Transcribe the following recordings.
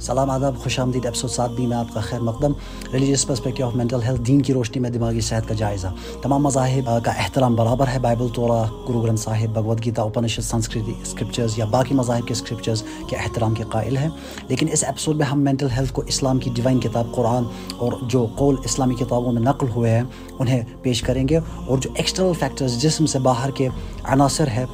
سلام آداب، خوش آمدید. ایپسوڈ سات بھی میں آپ کا خیر مقدم. Religious perspective of mental health دین کی روشنی میں دماغی صحت کا جائزہ. تمام مذاہب کا احترام برابر ہے. بائبل تورا گرو گرنتھ صاحب بھگوت گیتا اپنشد سنسکرتی اسکرپچرز یا باقی مذاہب کے اسکرپچرز کے احترام کے قائل ہیں. لیکن اس ایپیسوڈ میں ہم مینٹل ہیلتھ کو اسلام کی ڈیوائن کتاب قرآن اور جو قول اسلامی کتابوں میں نقل ہوئے ہیں، انہیں پیش کریں گے. اور جو ایکسٹرنل فیکٹرز جسم سے باہر کے عناصر ہے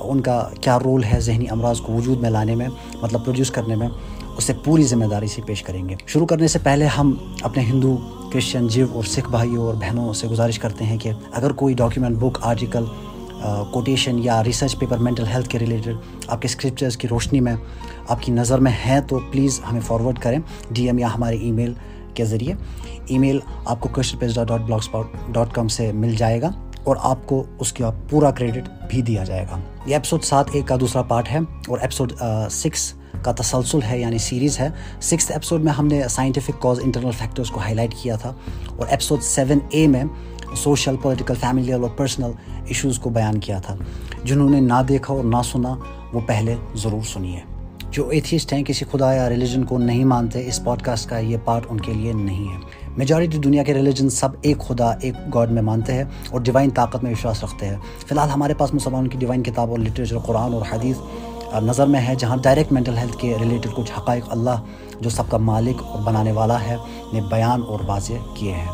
ان کا کیا رول ہے ذہنی امراض کو وجود میں لانے میں مطلب پروڈیوس کرنے میں. اسے پوری ذمہ داری سے پیش کریں گے۔ شروع کرنے سے پہلے ہم اپنے ہندو، کرسچن، جیو اور سکھ بھائیوں اور بہنوں سے گزارش کرتے ہیں کہ اگر کوئی ڈاکیومنٹ بک آرٹیکل کوٹیشن یا ریسرچ پیپر مینٹل ہیلتھ کے ریلیٹڈ آپ کے اسکرپچرس کی روشنی میں آپ کی نظر میں ہیں تو پلیز ہمیں فارورڈ کریں۔ ڈی ایم یا ہمارے ای میل کے ذریعے۔ ای میل آپ کو Christian pease dot blogspot dot com سے مل جائے گا اور آپ کو اس کا پورا کریڈٹ بھی دیا جائے گا۔ یہ ایپیسوڈ سات ایک کا دوسرا پارٹ ہے اور ایپیسوڈ سکس کا تسلسل ہے یعنی سیریز ہے۔ سکس ایپیسوڈ میں ہم نے سائنٹیفک کاز انٹرنل فیکٹرز کو ہائی لائٹ کیا تھا اور ایپیسوڈ سیون اے میں سوشل پولیٹیکل فیملیل اور پرسنل ایشوز کو بیان کیا تھا۔ جنہوں نے نہ دیکھا اور نہ سنا، وہ پہلے ضرور سنیے۔ جو ایتھیسٹ ہیں، کسی خدا یا ریلیجن کو نہیں مانتے، اس پوڈ کاسٹ کا یہ پارٹ ان کے لیے نہیں ہے۔ میجورٹی دنیا کے ریلیجن سب ایک خدا، ایک گاڈ میں مانتے ہیں اور ڈیوائن طاقت میں وشواس رکھتے ہیں۔ فی الحال ہمارے پاس مسلمانوں کی ڈیوائن کتاب اور لٹریچر قرآن اور حدیث نظر میں ہے جہاں ڈائریکٹ مینٹل ہیلتھ کے ریلیٹڈ کچھ حقائق اللہ جو سب کا مالک اور بنانے والا ہے، نے بیان اور واضح کیے ہیں۔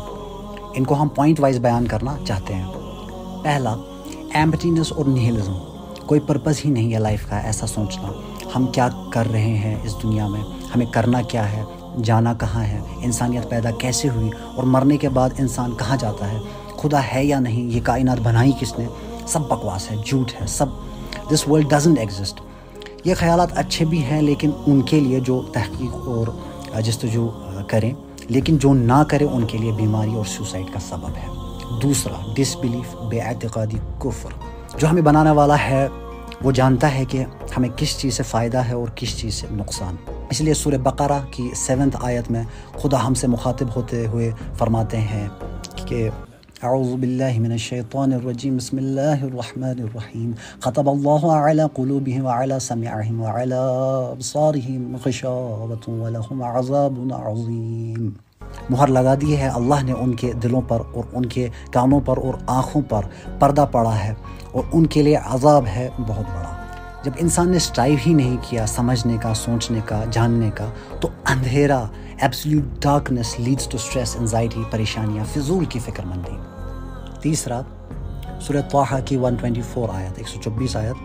ان کو ہم پوائنٹ وائز بیان کرنا چاہتے ہیں۔ پہلا ایمپٹینس اور نیہلزم کوئی پرپز ہی نہیں ہے لائف کا ایسا سوچنا۔ ہم کیا کر رہے ہیں اس دنیا میں؟ ہمیں کرنا کیا ہے؟ جانا کہاں ہے؟ انسانیت پیدا کیسے ہوئی؟ اور مرنے کے بعد انسان کہاں جاتا ہے؟ خدا ہے یا نہیں؟ یہ کائنات بنائی کس نے؟ سب بکواس ہے، جھوٹ ہے، سب۔ دس ورلڈ ڈزنٹ ایگزسٹ یہ خیالات اچھے بھی ہیں لیکن ان کے لیے جو تحقیق اور جستجو کریں، لیکن جو نہ کرے ان کے لیے بیماری اور سوسائڈ کا سبب ہے۔ دوسرا ڈس بلیف بے اعتقادی، کفر۔ جو ہمیں بنانے والا ہے، وہ جانتا ہے کہ ہمیں کس چیز سے فائدہ ہے اور کس چیز سے نقصان۔ اس لیے سورہ بقرہ کی سیونتھ آیت میں خدا ہم سے مخاطب ہوتے ہوئے فرماتے ہیں کہ اعوذ باللہ من الشیطان الرجیم بسم اللہ الرحمن الرحیم خطب اللہ علی قلوبهم وعلى سمعهم وعلى ابصارهم غشاوت ولهم عذاب عظیم مہر لگا دی ہے اللہ نے ان کے دلوں پر اور ان کے کانوں پر اور آنکھوں پر پردہ پڑا ہے اور ان کے لیے عذاب ہے بہت بڑا۔ جب انسان نے اسٹرائیو ہی نہیں کیا سمجھنے کا، سوچنے کا، جاننے کا، تو اندھیرا absolute darkness leads to stress anxiety پریشانیاں، فضول کی فکر مندی۔ تیسرا سورہ طاحہ کی 124 آیت 124 آیت۔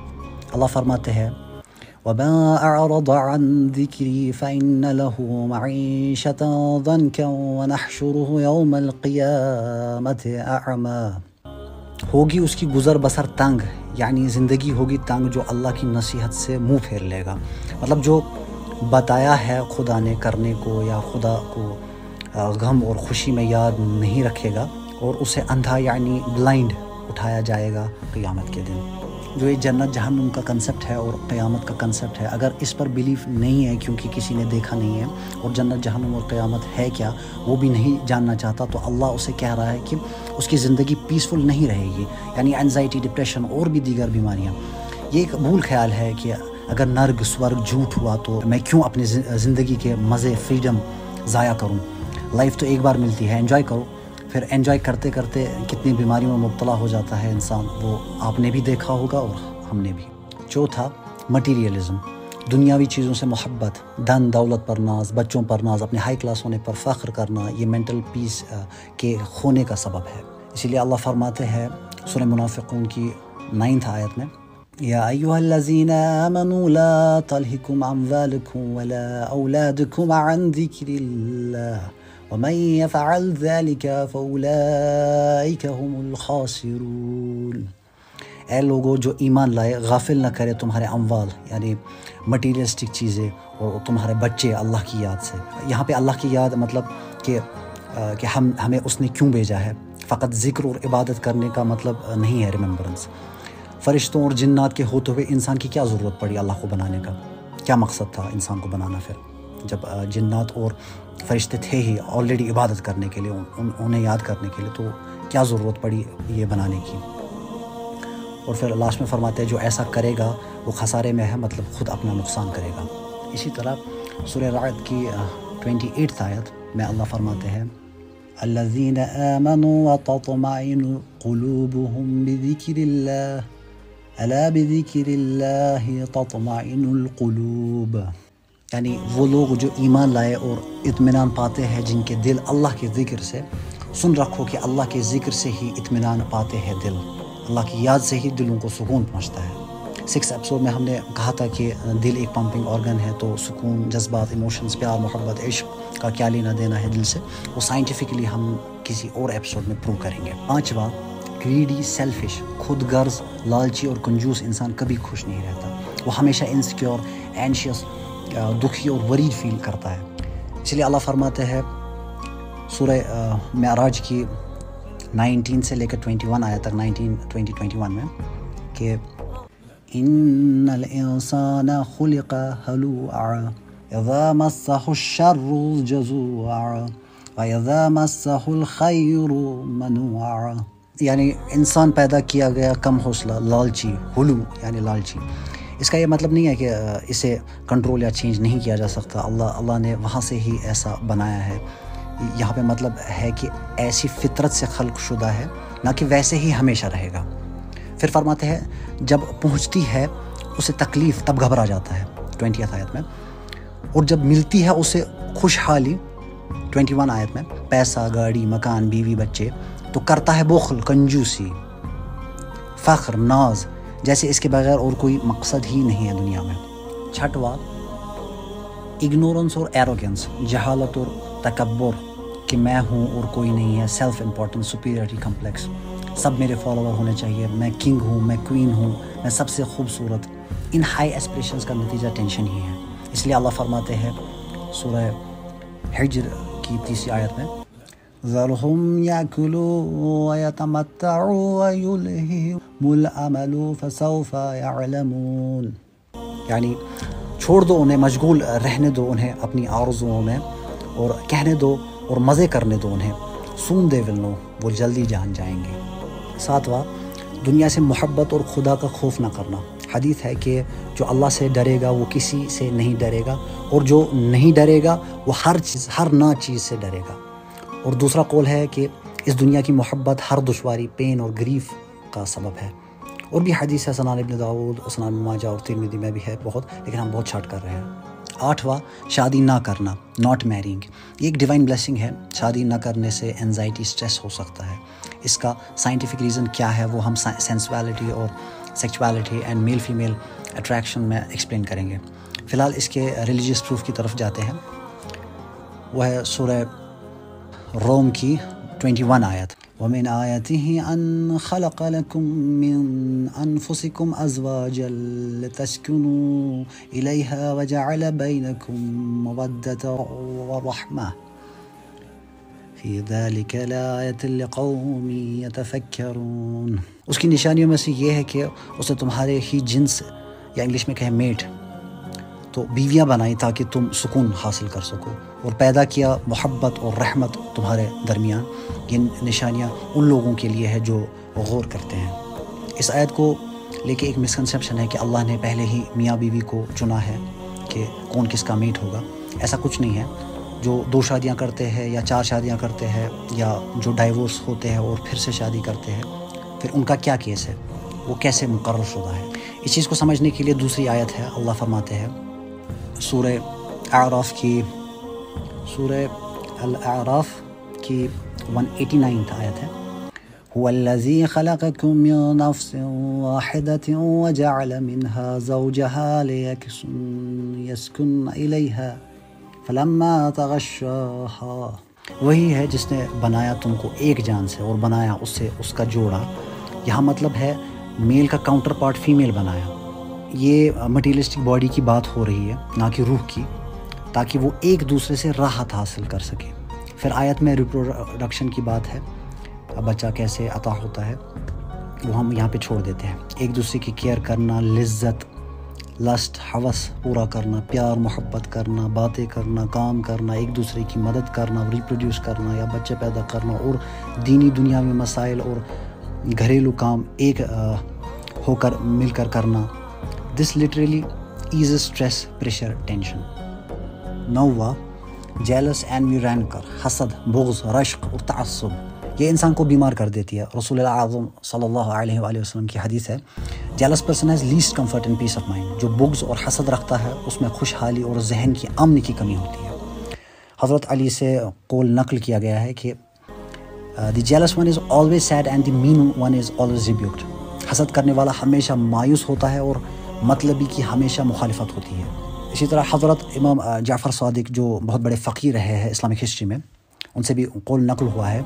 اللہ فرماتے ہیں، وَمَا أَعْرَضَ عَنْ ذِكْرِي فَإِنَّ لَهُ مَعِيشَةً ضَنْكًا وَنَحْشُرُهُ يَوْمَ الْقِيَامَةِ أَعْمَى۔ ہوگی اس کی گزر بسر تنگ یعنی زندگی ہوگی تنگ جو اللہ کی نصیحت سے منہ پھیر لے گا۔ مطلب جو بتایا ہے خدا نے کرنے کو یا خدا کو غم اور خوشی میں یاد نہیں رکھے گا اور اسے اندھا یعنی بلائنڈ اٹھایا جائے گا قیامت کے دن۔ جو یہ جنت جہنم کا کنسپٹ ہے اور قیامت کا کنسپٹ ہے، اگر اس پر بلیف نہیں ہے، کیونکہ کسی نے دیکھا نہیں ہے، اور جنت جہنم اور قیامت ہے کیا؟ وہ بھی نہیں جاننا چاہتا، تو اللہ اسے کہہ رہا ہے کہ اس کی زندگی پیسفل نہیں رہے گی یعنی انزائٹی ڈپریشن اور بھی دیگر بیماریاں۔ یہ ایک بھول خیال ہے کہ اگر نرگ، سورگ جھوٹ ہوا تو میں کیوں اپنی زندگی کے مزے فریڈم ضائع کروں؟ لائف تو ایک بار ملتی ہے انجوائے کرو۔ پھر انجوائے کرتے کرتے کتنی بیماریوں میں مبتلا ہو جاتا ہے انسان، وہ آپ نے بھی دیکھا ہوگا اور ہم نے بھی۔ چوتھا مٹیریلزم دنیاوی چیزوں سے محبت دن دولت پر ناز، بچوں پر ناز، اپنے ہائی کلاس ہونے پر فخر کرنا، یہ مینٹل پیس کے ہونے کا سبب ہے۔ اسی لیے اللہ فرماتے ہیں سر منافقون کی نائنتھ آیت میں، یا ایوہ الذین آمنوا لا تلہکم اموالکم ولا اولادکم عن ذکر اللہ۔ ومن يفعل ذلك فأولئك هم الخاسرون۔ اے لوگوں جو ایمان لائے، غافل نہ کرے تمہارے اموال یعنی مٹیریلسٹک چیزیں اور تمہارے بچے اللہ کی یاد سے۔ یہاں پہ اللہ کی یاد مطلب کہ کہ ہم، ہمیں اس نے کیوں بھیجا ہے؟ فقط ذکر اور عبادت کرنے کا مطلب نہیں ہے ریممبرنس فرشتوں اور جنات کے ہوتے ہوئے انسان کی کیا ضرورت پڑی اللہ کو بنانے کا؟ کیا مقصد تھا انسان کو بنانا پھر؟ جب جنات اور فرشتے تھے ہی آلریڈی عبادت کرنے کے لیے انہیں یاد کرنے کے لیے، تو کیا ضرورت پڑی یہ بنانے کی؟ اور پھر لاسٹ میں فرماتے ہیں، جو ایسا کرے گا، وہ خسارے میں ہے مطلب خود اپنا نقصان کرے گا۔ اسی طرح سورہ رعد کی ٹوینٹی ایٹھ آیت میں اللہ فرماتے ہیں الذين آمنوا وتطمئن قلوبهم بذكر الله ألا بذكر الله تطمئن القلوب۔ یعنی وہ لوگ جو ایمان لائے اور اطمینان پاتے ہیں، جن کے دل اللہ کے ذکر سے، سن رکھو کہ اللہ کے ذکر سے ہی اطمینان پاتے ہیں دل۔ اللہ کی یاد سے ہی دلوں کو سکون پہنچتا ہے۔ سکس ایپیسوڈ میں ہم نے کہا تھا کہ دل ایک پمپنگ آرگن ہے، تو سکون، جذبات ایموشنز پیار، محبت، عشق کا کیا لینا دینا ہے دل سے؟ وہ سائنٹیفکلی ہم کسی اور ایپیسوڈ میں پروو کریں گے۔ پانچواں گریڈی سیلفش خود غرض لالچی اور کنجوس انسان کبھی خوش نہیں رہتا۔ وہ ہمیشہ انسیکیور اینشیس دکھی اور ورید فیل کرتا ہے۔ اس لیے اللہ فرماتے ہیں سورہ معراج کی نائنٹین سے لے کر ٹوینٹی ون آیا تک، نائنٹین، ٹوینٹی ٹوینٹی ون میں کہ ان الانسان خلق حلوعا اذا مسه الشر جزوعا واذا مسه الخير منوعا۔ یعنی انسان پیدا کیا گیا کم حوصلہ، لالچی حلو یعنی لالچی۔ اس کا یہ مطلب نہیں ہے کہ اسے کنٹرول یا چینج نہیں کیا جا سکتا۔ اللہ اللہ نے وہاں سے ہی ایسا بنایا ہے۔ یہاں پہ مطلب ہے کہ ایسی فطرت سے خلق شدہ ہے، نہ کہ ویسے ہی ہمیشہ رہے گا۔ پھر فرماتے ہیں، جب پہنچتی ہے، اسے تکلیف تب گھبرا جاتا ہے۔ ٹوینٹی آیت میں۔ اور جب ملتی ہے، اسے خوشحالی۔ ٹوینٹی ون آیت میں۔ پیسہ، گاڑی، مکان، بیوی، بچے۔ تو کرتا ہے بخل، کنجوسی۔ فخر، ناز۔ جیسے اس کے بغیر اور کوئی مقصد ہی نہیں ہے دنیا میں۔ چھٹوا اگنورنس اور ایروگنس جہالت اور تکبر، کہ میں ہوں اور کوئی نہیں ہے سیلف امپورٹنس سپیریٹی کمپلیکس سب میرے فالوور ہونے چاہیے۔ میں کنگ ہوں، میں کوئین ہوں، میں سب سے خوبصورت۔ ان ہائی ایسپریشنس کا نتیجہ ٹینشن ہی ہے۔ اس لیے اللہ فرماتے ہیں سورہ حجر کی تیسری آیت میں ذرهم يأكلوا ويتمتعوا ويلههم الأمل فسوف يعلمون. یعنی چھوڑ دو انہیں، مشغول رہنے دو انہیں اپنی آرزوؤں میں، اور کہنے دو اور مزے کرنے دو انہیں۔ سون دے ول نو وہ جلدی جان جائیں گے۔ ساتواں، دنیا سے محبت اور خدا کا خوف نہ کرنا۔ حدیث ہے کہ جو اللہ سے ڈرے گا، وہ کسی سے نہیں ڈرے گا، اور جو نہیں ڈرے گا، وہ ہر چیز، ہر نا چیز سے ڈرے گا۔ اور دوسرا قول ہے کہ اس دنیا کی محبت، ہر دشواری، پین اور گریف کا سبب ہے۔ اور بھی حدیث ہے، سنان ابن داود سنان ماجہ اور ترمیدی میں بھی ہے بہت، لیکن ہم بہت چھٹ کر رہے ہیں۔ آٹھواں، شادی نہ کرنا ناٹ میرنگ یہ ایک ڈیوائن بلیسنگ ہے، شادی نہ کرنے سے انزائٹی اسٹریس ہو سکتا ہے۔ اس کا سائنٹیفک ریزن کیا ہے، وہ ہم سینسویلٹی اور sexuality and male female attraction میں ایکسپلین کریں گے۔ فی الحال اس کے ریلیجیس پروف کی طرف جاتے ہیں۔ وہ ہے سورہ روم کی ٹوینٹی ون آیت۔ ومن آياته أن خلق لكم من أنفسكم أزواجا لتسكنوا إليها وجعل بينكم مودة ورحمة في ذلك لآية لقوم يتفكرون۔ اس کی نشانیوں میں سے یہ ہے کہ اسے تمہارے ہی جنس، یا انگلش میں کہیں میٹ تو بیویاں بنائی تاکہ تم سکون حاصل کر سکو اور پیدا کیا محبت اور رحمت تمہارے درمیان یہ نشانیاں ان لوگوں کے لیے ہے جو غور کرتے ہیں۔ اس آیت کو لے کے ایک مسکنسیپشن ہے کہ اللہ نے پہلے ہی میاں بیوی کو چنا ہے کہ کون کس کا میٹ ہوگا۔ ایسا کچھ نہیں ہے۔ جو دو شادیاں کرتے ہیں یا چار شادیاں کرتے ہیں یا جو ڈائیورس ہوتے ہیں اور پھر سے شادی کرتے ہیں، پھر ان کا کیا کیس ہے؟ وہ کیسے مقرر شدہ ہے؟ اس چیز کو سمجھنے کے لیے دوسری آیت ہے، اللہ فرماتے ہیں سورہ اعراف کی، سورہ الاعراف کی 189 آیت ہے۔ هو الذي خلقكم من نفس واحدة وجعل منها زوجها ليسكن إليها فلما تغشاها وہی ہے جس نے بنایا تم کو ایک جان سے اور بنایا اس سے اس کا جوڑا۔ یہاں مطلب ہے میل کا کاؤنٹر پارٹ فیمیل بنایا۔ یہ مٹیریلسٹک باڈی کی بات ہو رہی ہے، نہ کہ روح کی، تاکہ وہ ایک دوسرے سے راحت حاصل کر سکے۔ پھر آیت میں ریپروڈکشن کی بات ہے بچہ کیسے عطا ہوتا ہے، وہ ہم یہاں پہ چھوڑ دیتے ہیں۔ ایک دوسرے کی کیئر کرنا، لذت لسٹ حوث پورا کرنا، پیار، محبت کرنا، باتیں کرنا، کام کرنا، ایک دوسرے کی مدد کرنا ریپروڈیوس کرنا، یا بچے پیدا کرنا، اور دینی دنیا میں مسائل اور گھریلو کام، ایک ہو کر، مل کر کرنا۔ دس literally is stress pressure tension نوا جیلس اینڈ وی حسد، بغض رشق اور تعصب، یہ انسان کو بیمار کر دیتی ہے۔ رسول اللہ اعظم صلی اللہ علیہ وآلہ وسلم کی حدیث ہے، jealous person has least comfort and peace of mind جو بغض اور حسد رکھتا ہے، اس میں خوشحالی اور ذہن کی امن کی کمی ہوتی ہے۔ حضرت علی سے قول نقل کیا گیا ہے کہ the jealous one is always sad and the mean one is always rebuked حسد کرنے والا ہمیشہ مایوس ہوتا ہے اور مطلبی کی ہمیشہ مخالفت ہوتی ہے۔ اسی طرح حضرت امام جعفر صادق جو بہت بڑے فقیر رہے ہیں اسلامک ہسٹری میں، ان سے بھی قول نقل ہوا ہے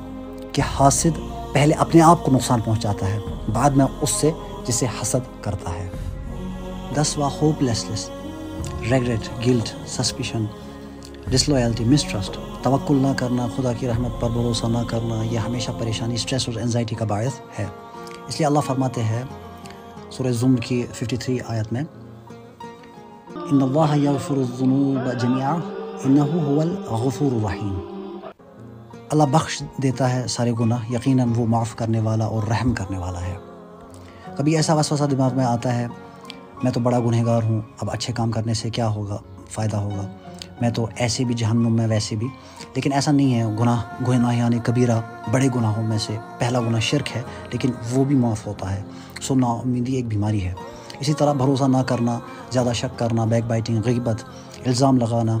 کہ حاسد پہلے اپنے آپ کو نقصان پہنچاتا ہے، بعد میں اس سے، جسے حسد کرتا ہے۔ دسواں hopeless less regret guilt suspicion disloyalty mistrust توکل نہ کرنا، خدا کی رحمت پر بھروسہ نہ کرنا، یہ ہمیشہ پریشانی اسٹریس اور انزائٹی کا باعث ہے۔ اس لیے اللہ فرماتے ہیں سورہ زم کی 53 آیت میں۔ ان اللہ یغفر الذنوب جميعا انه هو الغفور الرحیم۔ اللہ بخش دیتا ہے سارے گناہ، یقیناً وہ معاف کرنے والا اور رحم کرنے والا ہے۔ کبھی ایسا وسوسہ دماغ میں آتا ہے، میں تو بڑا گنہگار ہوں، اب اچھے کام کرنے سے کیا ہوگا؟ فائدہ ہوگا۔ میں تو ایسے بھی جہنم میں ویسے بھی۔ لیکن ایسا نہیں ہے، گناہ گناہ یعنی کبیرہ، بڑے گناہوں میں سے پہلا گناہ شرک ہے، لیکن وہ بھی معاف ہوتا ہے۔ سو نا امیدی ایک بیماری ہے۔ اسی طرح بھروسہ نہ کرنا، زیادہ شک کرنا، بیک بائٹنگ، غیبت، الزام لگانا،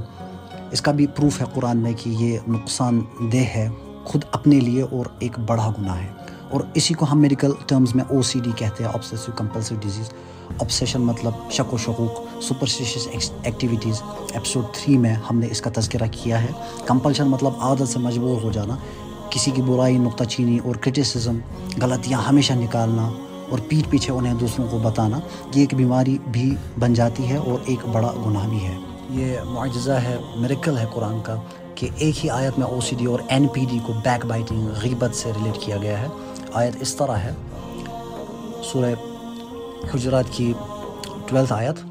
اس کا بھی پروف ہے قرآن میں کہ یہ نقصان دہ ہے خود اپنے لیے اور ایک بڑا گناہ ہے۔ اور اسی کو ہم میڈیکل ٹرمز میں او سی ڈی کہتے ہیں آبسیسو کمپلسو ڈیزیز آبسیشن مطلب شک و شکوق سپرسٹیشیس ایکٹیویٹیز ایپیسوڈ تھری میں ہم نے اس کا تذکرہ کیا ہے۔ کمپلشن مطلب عادت سے مجبور ہو جانا، کسی کی برائی، نقطہ چینی اور کرٹیسزم غلطیاں ہمیشہ نکالنا اور پیٹ پیچھے انہیں دوسروں کو بتانا، یہ ایک بیماری بھی بن جاتی ہے اور ایک بڑا گناہ بھی ہے۔ یہ معجزہ ہے میریکل ہے قرآن کا، کہ ایک ہی آیت میں او سی ڈی اور این پی ڈی کو بیک بائٹنگ غیبت سے ریلیٹ کیا گیا ہے۔ آیت اس طرح ہے۔ سورہ حجرات کی ٹویلتھ آیت۔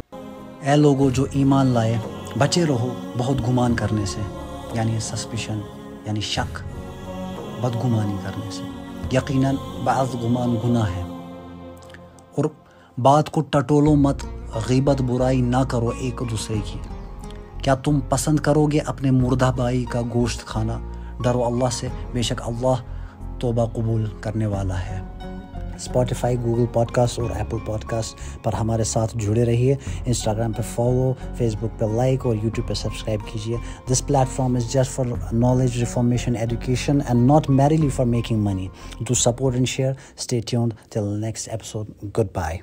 اے لوگو جو ایمان لائے، بچے رہو بہت گمان کرنے سے یعنی سسپیشن یعنی شک، بدگمانی کرنے سے۔ یقیناً بعض گمان گناہ ہے۔ اور بات کو ٹٹولو مت، غیبت برائی نہ کرو ایک دوسرے کی۔ کیا تم پسند کرو گے اپنے مردہ بائی کا گوشت کھانا؟ ڈرو اللہ سے، بے شک اللہ توبہ قبول کرنے والا ہے۔ اسپوٹیفائی گوگل پوڈ کاسٹ اور ایپل پوڈ کاسٹ پر ہمارے ساتھ جڑے رہیے۔ انسٹاگرام پہ فالو فیس بک پہ لائک اور یوٹیوب پہ سبسکرائب کیجیے۔ This platform is just for knowledge reformation education and not merely for making money to support and share stay tuned till next episode goodbye